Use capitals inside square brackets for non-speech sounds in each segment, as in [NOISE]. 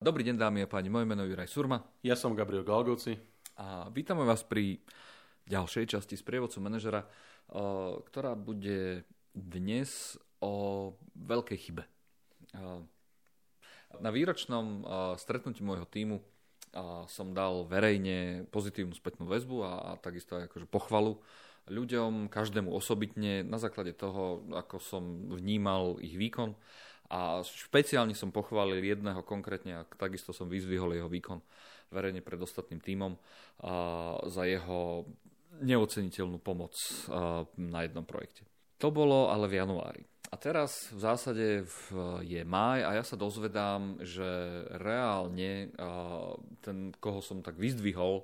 Dobrý deň dámy a páni, moje meno je Juraj Surma. Ja som Gabriel Galgoci. A vítame vás pri ďalšej časti sprievodcu manažera, ktorá bude dnes o veľkej chybe. Na výročnom stretnutí môjho týmu som dal verejne pozitívnu spätnú väzbu a, a takisto aj akože pochvalu ľuďom, každému osobitne, na základe toho, ako som vnímal ich výkon a špeciálne som pochválil jedného konkrétne a takisto som vyzvihol jeho výkon verejne pred ostatným tímom za jeho neoceniteľnú pomoc na jednom projekte. To bolo ale v januári. A teraz v zásade je máj a ja sa dozvedám, že reálne ten, koho som tak vyzdvihol,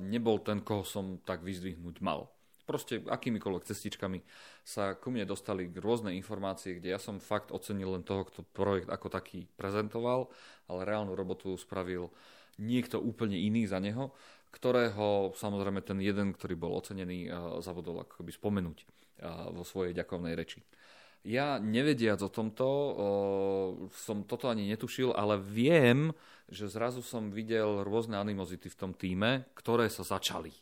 nebol ten, koho som tak vyzdvihnúť mal proste akýmikoľvek cestičkami sa ku mne dostali rôzne informácie, kde ja som fakt ocenil len toho, kto projekt ako taký prezentoval, ale reálnu robotu spravil niekto úplne iný za neho, ktorého samozrejme ten jeden, ktorý bol ocenený, eh, zavodol akoby spomenúť eh, vo svojej ďakovnej reči. Ja nevediac o tomto, eh, som toto ani netušil, ale viem, že zrazu som videl rôzne animozity v tom týme, ktoré sa začali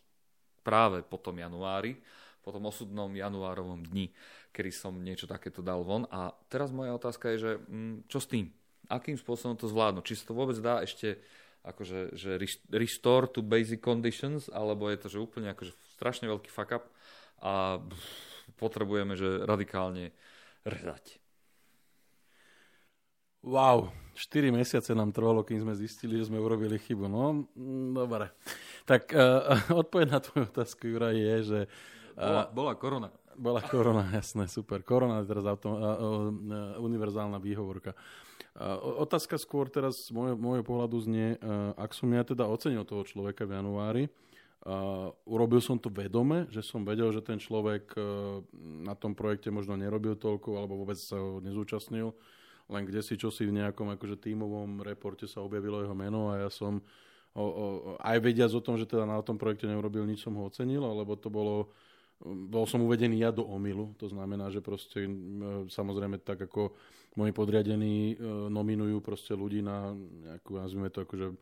práve po tom januári, po tom osudnom januárovom dni, kedy som niečo takéto dal von. A teraz moja otázka je, že mm, čo s tým? Akým spôsobom to zvládnu? Či sa to vôbec dá ešte akože, že restore to basic conditions, alebo je to, že úplne akože strašne veľký fuck up a potrebujeme, že radikálne rezať. Wow, 4 mesiace nám trvalo, kým sme zistili, že sme urobili chybu. No, mm, dobre. Tak uh, [LAUGHS] odpoveď na tvoju otázku, Jura, je, že... Uh, bola, bola korona. Bola korona, [LAUGHS] jasné, super. Korona je teraz auto, uh, uh, univerzálna výhovorka. Uh, otázka skôr teraz z môjho, môjho pohľadu znie, uh, ak som ja teda ocenil toho človeka v januári, Uh, urobil som to vedome, že som vedel, že ten človek uh, na tom projekte možno nerobil toľko alebo vôbec sa ho nezúčastnil, len kde si čo si v nejakom akože tímovom reporte sa objavilo jeho meno a ja som o, o, aj vediac o tom, že teda na tom projekte neurobil nič, som ho ocenil, alebo to bolo, bol som uvedený ja do omilu, to znamená, že proste samozrejme tak ako moji podriadení e, nominujú proste ľudí na nejakú, nazvime to akože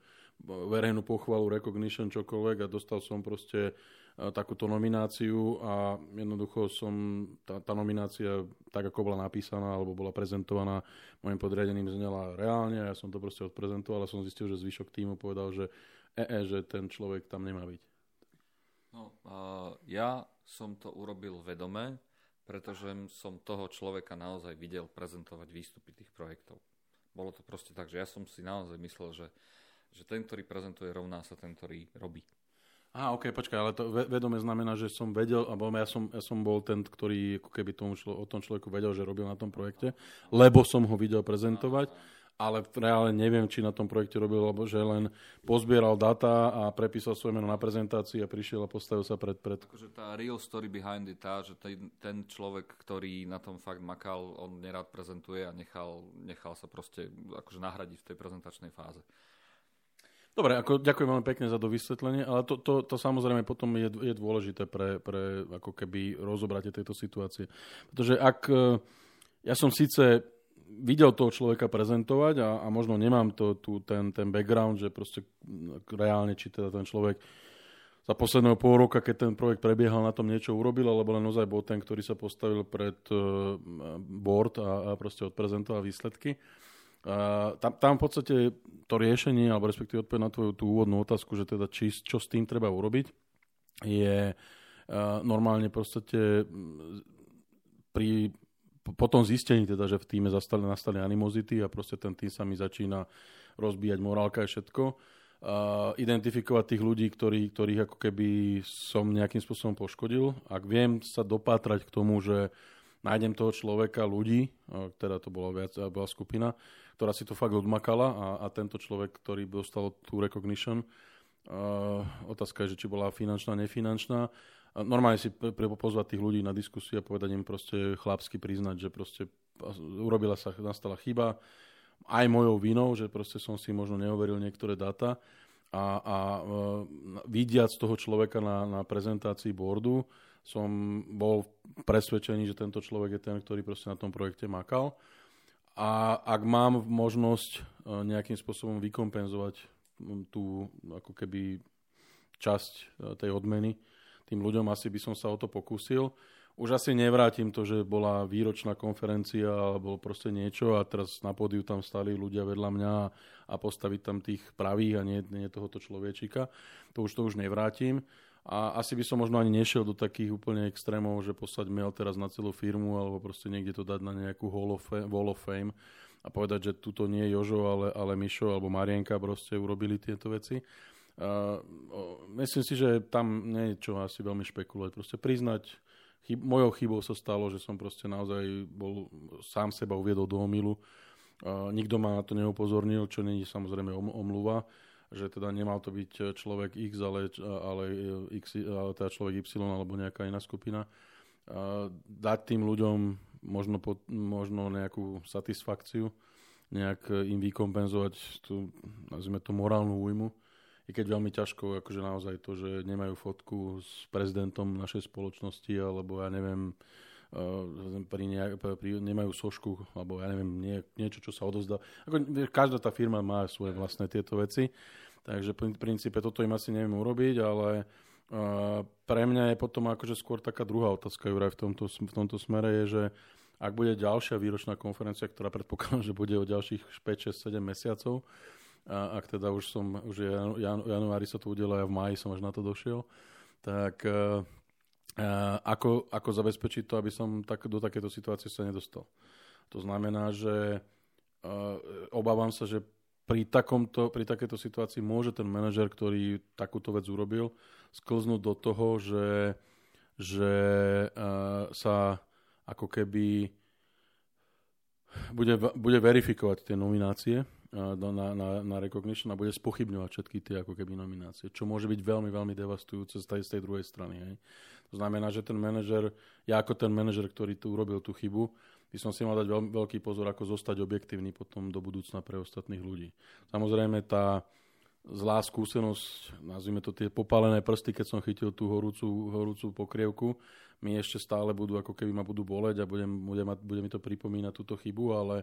verejnú pochvalu, recognition, čokoľvek a dostal som proste E, takúto nomináciu a jednoducho som, tá, tá nominácia, tak ako bola napísaná alebo bola prezentovaná mojim podriadeným, znela reálne a ja som to proste odprezentoval a som zistil, že zvyšok týmu povedal, že e, e že ten človek tam nemá byť. No, uh, ja som to urobil vedome, pretože som toho človeka naozaj videl prezentovať výstupy tých projektov. Bolo to proste tak, že ja som si naozaj myslel, že, že ten, ktorý prezentuje, rovná sa ten, ktorý robí. Aha, ok, počkaj, ale to vedome znamená, že som vedel, alebo ja som, ja som bol ten, ktorý ako keby tomu člo, o tom človeku vedel, že robil na tom projekte, lebo som ho videl prezentovať, ale reálne neviem, či na tom projekte robil, lebo že len pozbieral data a prepísal svoje meno na prezentácii a prišiel a postavil sa pred... pred... Akože tá real story behind it, tá, že ten, ten človek, ktorý na tom fakt makal, on nerád prezentuje a nechal, nechal sa proste akože nahradiť v tej prezentačnej fáze. Dobre, ako, ďakujem veľmi pekne za to vysvetlenie, ale to, to, to samozrejme potom je, je dôležité pre, pre ako keby rozobratie tejto situácie. Pretože ak e, ja som síce videl toho človeka prezentovať a, a možno nemám to, tu, ten, ten background, že proste reálne, či teda ten človek za posledného pol roka, keď ten projekt prebiehal, na tom niečo urobil, alebo len ozaj bol ten, ktorý sa postavil pred uh, board a, a proste odprezentoval výsledky. Uh, tam, tam v podstate to riešenie, alebo respektíve odpoveď na tvoju tú úvodnú otázku, že teda či, čo s tým treba urobiť, je uh, normálne v podstate pri, po tom zistení teda, že v týme zastali, nastali animozity a proste ten tým sa mi začína rozbíjať morálka a všetko, uh, identifikovať tých ľudí, ktorí, ktorých ako keby som nejakým spôsobom poškodil. Ak viem sa dopátrať k tomu, že nájdem toho človeka, ľudí, teda to bola, viac, bola skupina, ktorá si to fakt odmakala a, a tento človek, ktorý dostal tú recognition, uh, otázka je, že či bola finančná, nefinančná. Normálne si pre, pre, pozvať tých ľudí na diskusiu a povedať im proste chlapsky priznať, že proste urobila sa, nastala chyba, aj mojou vinou, že proste som si možno neoveril niektoré dáta a, a uh, vidiac toho človeka na, na prezentácii boardu som bol presvedčený, že tento človek je ten, ktorý proste na tom projekte makal a ak mám možnosť nejakým spôsobom vykompenzovať tú ako keby časť tej odmeny tým ľuďom, asi by som sa o to pokúsil už asi nevrátim to, že bola výročná konferencia alebo proste niečo a teraz na pódiu tam stali ľudia vedľa mňa a postaviť tam tých pravých a nie, nie tohoto človečika. To už to už nevrátim. A asi by som možno ani nešiel do takých úplne extrémov, že poslať mail teraz na celú firmu alebo proste niekde to dať na nejakú Hall of Fame, Wall of Fame a povedať, že tuto nie Jožo, ale, ale Mišo alebo Marienka proste urobili tieto veci. Uh, myslím si, že tam nie je čo asi veľmi špekulovať. Proste priznať, chyb, mojou chybou sa stalo, že som proste naozaj bol sám seba uviedol do omilu. Uh, nikto ma na to neupozornil, čo není samozrejme omluva, že teda nemal to byť človek X, ale, ale, X, ale teda človek Y alebo nejaká iná skupina. Dať tým ľuďom možno, možno nejakú satisfakciu, nejak im vykompenzovať tú, nazvime to, morálnu újmu i keď veľmi ťažko, akože naozaj to, že nemajú fotku s prezidentom našej spoločnosti, alebo ja neviem, pri, nejak, pri, nemajú sošku, alebo ja neviem, nie, niečo, čo sa odozdá. Ako, každá tá firma má svoje vlastné tieto veci, takže v princípe toto im asi neviem urobiť, ale pre mňa je potom akože skôr taká druhá otázka, Juraj, v tomto, v tomto smere je, že ak bude ďalšia výročná konferencia, ktorá predpokladám, [LAUGHS] že bude o ďalších 5, 6, 7 mesiacov, a ak teda už som, už je jan, januári sa to udelo, ja v máji som až na to došiel, tak uh, ako, ako zabezpečiť to, aby som tak, do takéto situácie sa nedostal. To znamená, že uh, obávam sa, že pri, takomto, pri takéto situácii môže ten manažer, ktorý takúto vec urobil, sklznúť do toho, že, že uh, sa ako keby bude, bude verifikovať tie nominácie na, na, na recognition a bude spochybňovať všetky tie ako keby nominácie, čo môže byť veľmi, veľmi devastujúce z tej, z tej druhej strany. Hej. To znamená, že ten manažer, ja ako ten manažer, ktorý tu urobil tú chybu, by som si mal dať veľ, veľký pozor, ako zostať objektívny potom do budúcna pre ostatných ľudí. Samozrejme, tá zlá skúsenosť, nazvime to tie popálené prsty, keď som chytil tú horúcu, horúcu pokrievku, mi ešte stále budú, ako keby ma budú boleť a budem, budem, budem mi to pripomínať túto chybu, ale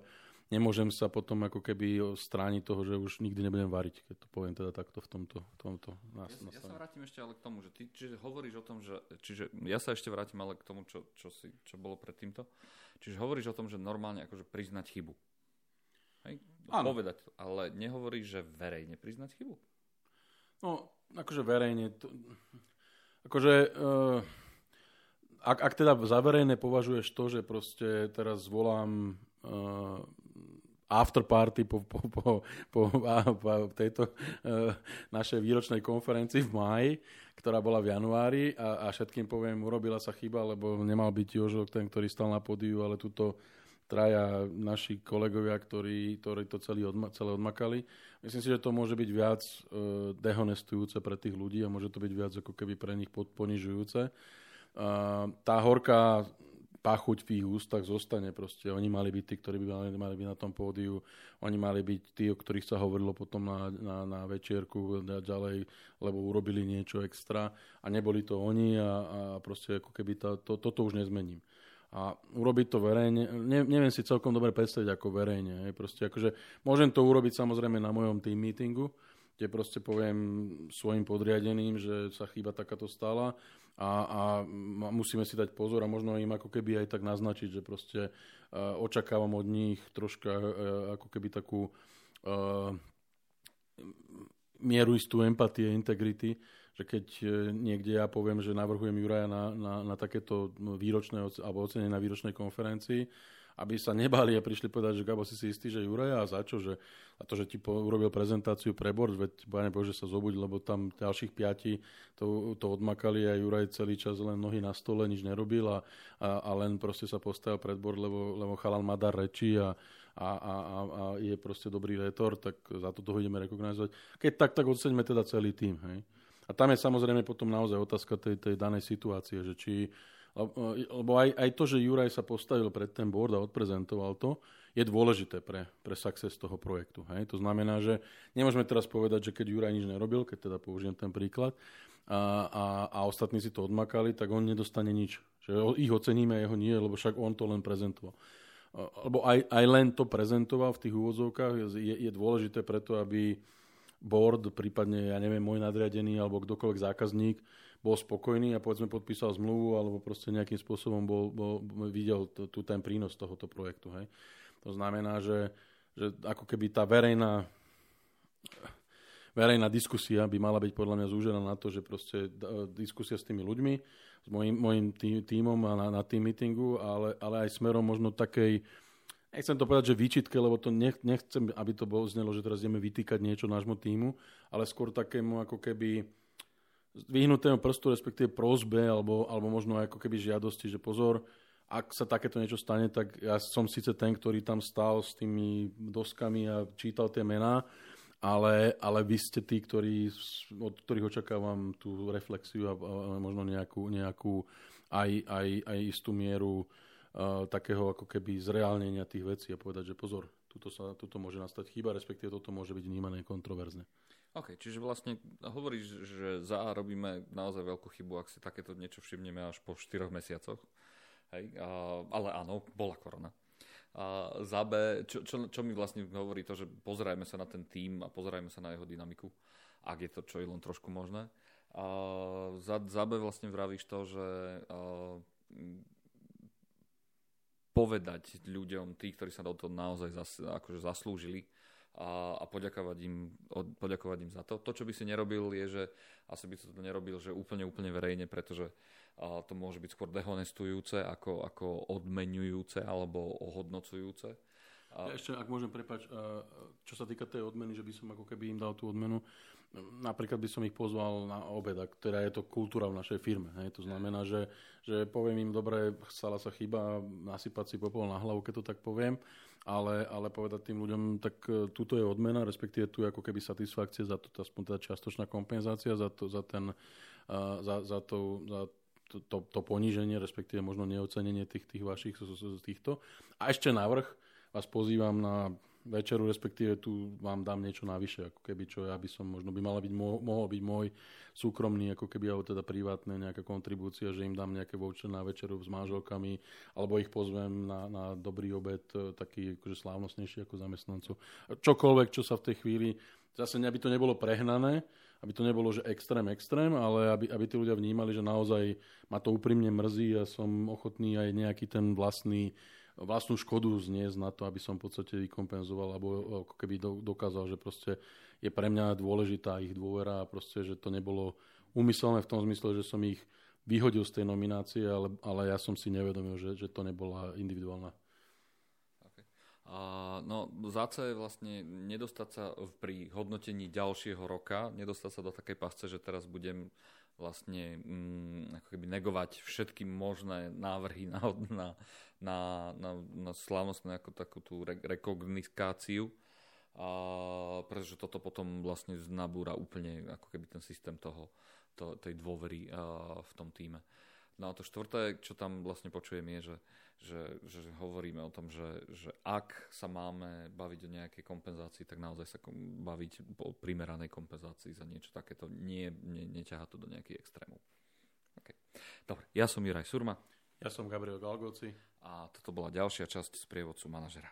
nemôžem sa potom ako keby strániť toho, že už nikdy nebudem variť, keď to poviem teda takto v tomto. Tomto ja, ja sa vrátim ešte ale k tomu, že ty čiže hovoríš o tom, že, čiže ja sa ešte vrátim ale k tomu, čo, čo, si, čo bolo pred týmto. Čiže hovoríš o tom, že normálne akože priznať chybu. Hej? Povedať to, ale nehovoríš, že verejne priznať chybu? No, akože verejne, to, akože uh, ak, ak teda za verejné považuješ to, že proste teraz zvolám uh, afterparty po, po, po, po, po tejto uh, našej výročnej konferencii v máji, ktorá bola v januári a, a všetkým poviem, urobila sa chyba, lebo nemal byť Jožo ten, ktorý stal na podiu, ale tuto traja naši kolegovia, ktorí, ktorí to celý odma, celé odmakali. Myslím si, že to môže byť viac uh, dehonestujúce pre tých ľudí a môže to byť viac ako keby pre nich ponižujúce. Uh, tá horká pachuť v ich ústach zostane proste. Oni mali byť tí, ktorí by mali, mali byť na tom pódiu, oni mali byť tí, o ktorých sa hovorilo potom na, na, na večierku ďalej, lebo urobili niečo extra a neboli to oni a, a proste ako keby to, to, toto už nezmením. A urobiť to verejne, ne, neviem si celkom dobre predstaviť ako verejne. Proste akože, môžem to urobiť samozrejme na mojom team meetingu, kde proste poviem svojim podriadeným, že sa chyba takáto stala a, a musíme si dať pozor a možno im ako keby aj tak naznačiť, že proste uh, očakávam od nich troška uh, ako keby takú uh, mieru istú empatie, integrity, že keď niekde ja poviem, že navrhujem Juraja na, na, na takéto výročné alebo ocenenie na výročnej konferencii, aby sa nebali a prišli povedať, že Gabo, si si istý, že Juraja a za čo? Že, a to, že ti po, urobil prezentáciu pre board, veď Pane Bože sa zobuď, lebo tam ďalších piati to, to odmakali a Juraj celý čas len nohy na stole, nič nerobil a, a, a len proste sa postavil pred board, lebo, lebo chalan má dar reči a, a, a, a, a je proste dobrý rétor, tak za to toho ideme rekognizovať. Keď tak, tak oceňme teda celý tým. Hej? A tam je samozrejme potom naozaj otázka tej, tej danej situácie, že či, lebo aj, aj to, že Juraj sa postavil pred ten board a odprezentoval to, je dôležité pre, pre success toho projektu. Hej? To znamená, že nemôžeme teraz povedať, že keď Juraj nič nerobil, keď teda použijem ten príklad, a, a, a ostatní si to odmakali, tak on nedostane nič. Že ich oceníme, jeho nie, lebo však on to len prezentoval. alebo aj, aj len to prezentoval v tých úvodzovkách, je, je dôležité preto, aby board, prípadne, ja neviem, môj nadriadený alebo kdokoľvek zákazník bol spokojný a povedzme podpísal zmluvu alebo proste nejakým spôsobom bol, bol, videl tu ten prínos tohoto projektu. Hej. To znamená, že, že ako keby tá verejná verejná diskusia by mala byť podľa mňa zúžená na to, že proste diskusia s tými ľuďmi, s mojim, mojim tý, týmom a na, na tým meetingu, ale, ale aj smerom možno takej, nechcem to povedať, že výčitke, lebo to nech, nechcem, aby to bolo znelo, že teraz ideme vytýkať niečo nášmu týmu, ale skôr takému ako keby vyhnutému prstu, respektíve prozbe, alebo, alebo možno ako keby žiadosti, že pozor, ak sa takéto niečo stane, tak ja som síce ten, ktorý tam stál s tými doskami a čítal tie mená, ale, ale vy ste tí, ktorí, od ktorých očakávam tú reflexiu a, a možno nejakú, nejakú aj, aj, aj istú mieru uh, takého ako keby zreálnenia tých vecí a povedať, že pozor, tuto, sa, tuto môže nastať chyba, respektíve toto môže byť vnímané kontroverzne. OK, čiže vlastne hovoríš, že za A robíme naozaj veľkú chybu, ak si takéto niečo všimneme až po 4 mesiacoch. Hej, uh, ale áno, bola korona. A za B, čo, čo, čo mi vlastne hovorí to, že pozerajme sa na ten tým a pozerajme sa na jeho dynamiku, ak je to čo je len trošku možné. A za, za B vlastne vravíš to, že a, povedať ľuďom, tí, ktorí sa do toho naozaj zas, akože zaslúžili, a, a poďakovať, im, poďakovať im za to. To, čo by si nerobil, je, že asi by to nerobil, že úplne, úplne verejne, pretože a to môže byť skôr dehonestujúce ako, ako odmenujúce alebo ohodnocujúce. A... Ja ešte, ak môžem prepač, čo sa týka tej odmeny, že by som ako keby im dal tú odmenu, napríklad by som ich pozval na obed, ktorá je to kultúra v našej firme. Hej. To znamená, že, že poviem im, dobre, stala sa chyba, nasypať si popol na hlavu, keď to tak poviem, ale, ale povedať tým ľuďom, tak e, túto je odmena, respektíve tu je ako keby satisfakcia za to, aspoň teda čiastočná kompenzácia za, to, za, ten, za, za, to, za to, to, to poníženie, respektíve možno neocenenie tých, tých vašich týchto. A ešte navrh vás pozývam na večeru, respektíve tu vám dám niečo navyše, ako keby čo ja by som, možno by mala byť, mohol byť môj súkromný, ako keby, alebo teda privátne nejaká kontribúcia, že im dám nejaké voucher na večeru s manželkami, alebo ich pozvem na, na dobrý obed, e, taký akože slávnostnejší ako zamestnancov. Čokoľvek, čo sa v tej chvíli, zase aby to nebolo prehnané, aby to nebolo, že extrém, extrém, ale aby, aby tí ľudia vnímali, že naozaj ma to úprimne mrzí a som ochotný aj nejaký ten vlastný vlastnú škodu zniesť na to, aby som v podstate vykompenzoval alebo ako keby dokázal, že proste je pre mňa dôležitá ich dôvera a proste, že to nebolo úmyselné v tom zmysle, že som ich vyhodil z tej nominácie, ale, ale ja som si nevedomil, že, že to nebola individuálna. A, no, za C je vlastne nedostať sa pri hodnotení ďalšieho roka, nedostať sa do takej pasce, že teraz budem vlastne mm, ako keby negovať všetky možné návrhy na, na, na, na, na slávnostnú ako takú tú re, rekognikáciu, a, pretože toto potom vlastne nabúra úplne ako keby ten systém toho, to, tej dôvery a, v tom týme. No a to štvrté, čo tam vlastne počujem je, že že, že hovoríme o tom, že, že ak sa máme baviť o nejakej kompenzácii, tak naozaj sa baviť o primeranej kompenzácii za niečo takéto. Nie, ne, neťahá to do nejakých extrémov. Okay. Dobre, ja som Juraj Surma. Ja som Gabriel Galgoci. A toto bola ďalšia časť z prievodcu manažera.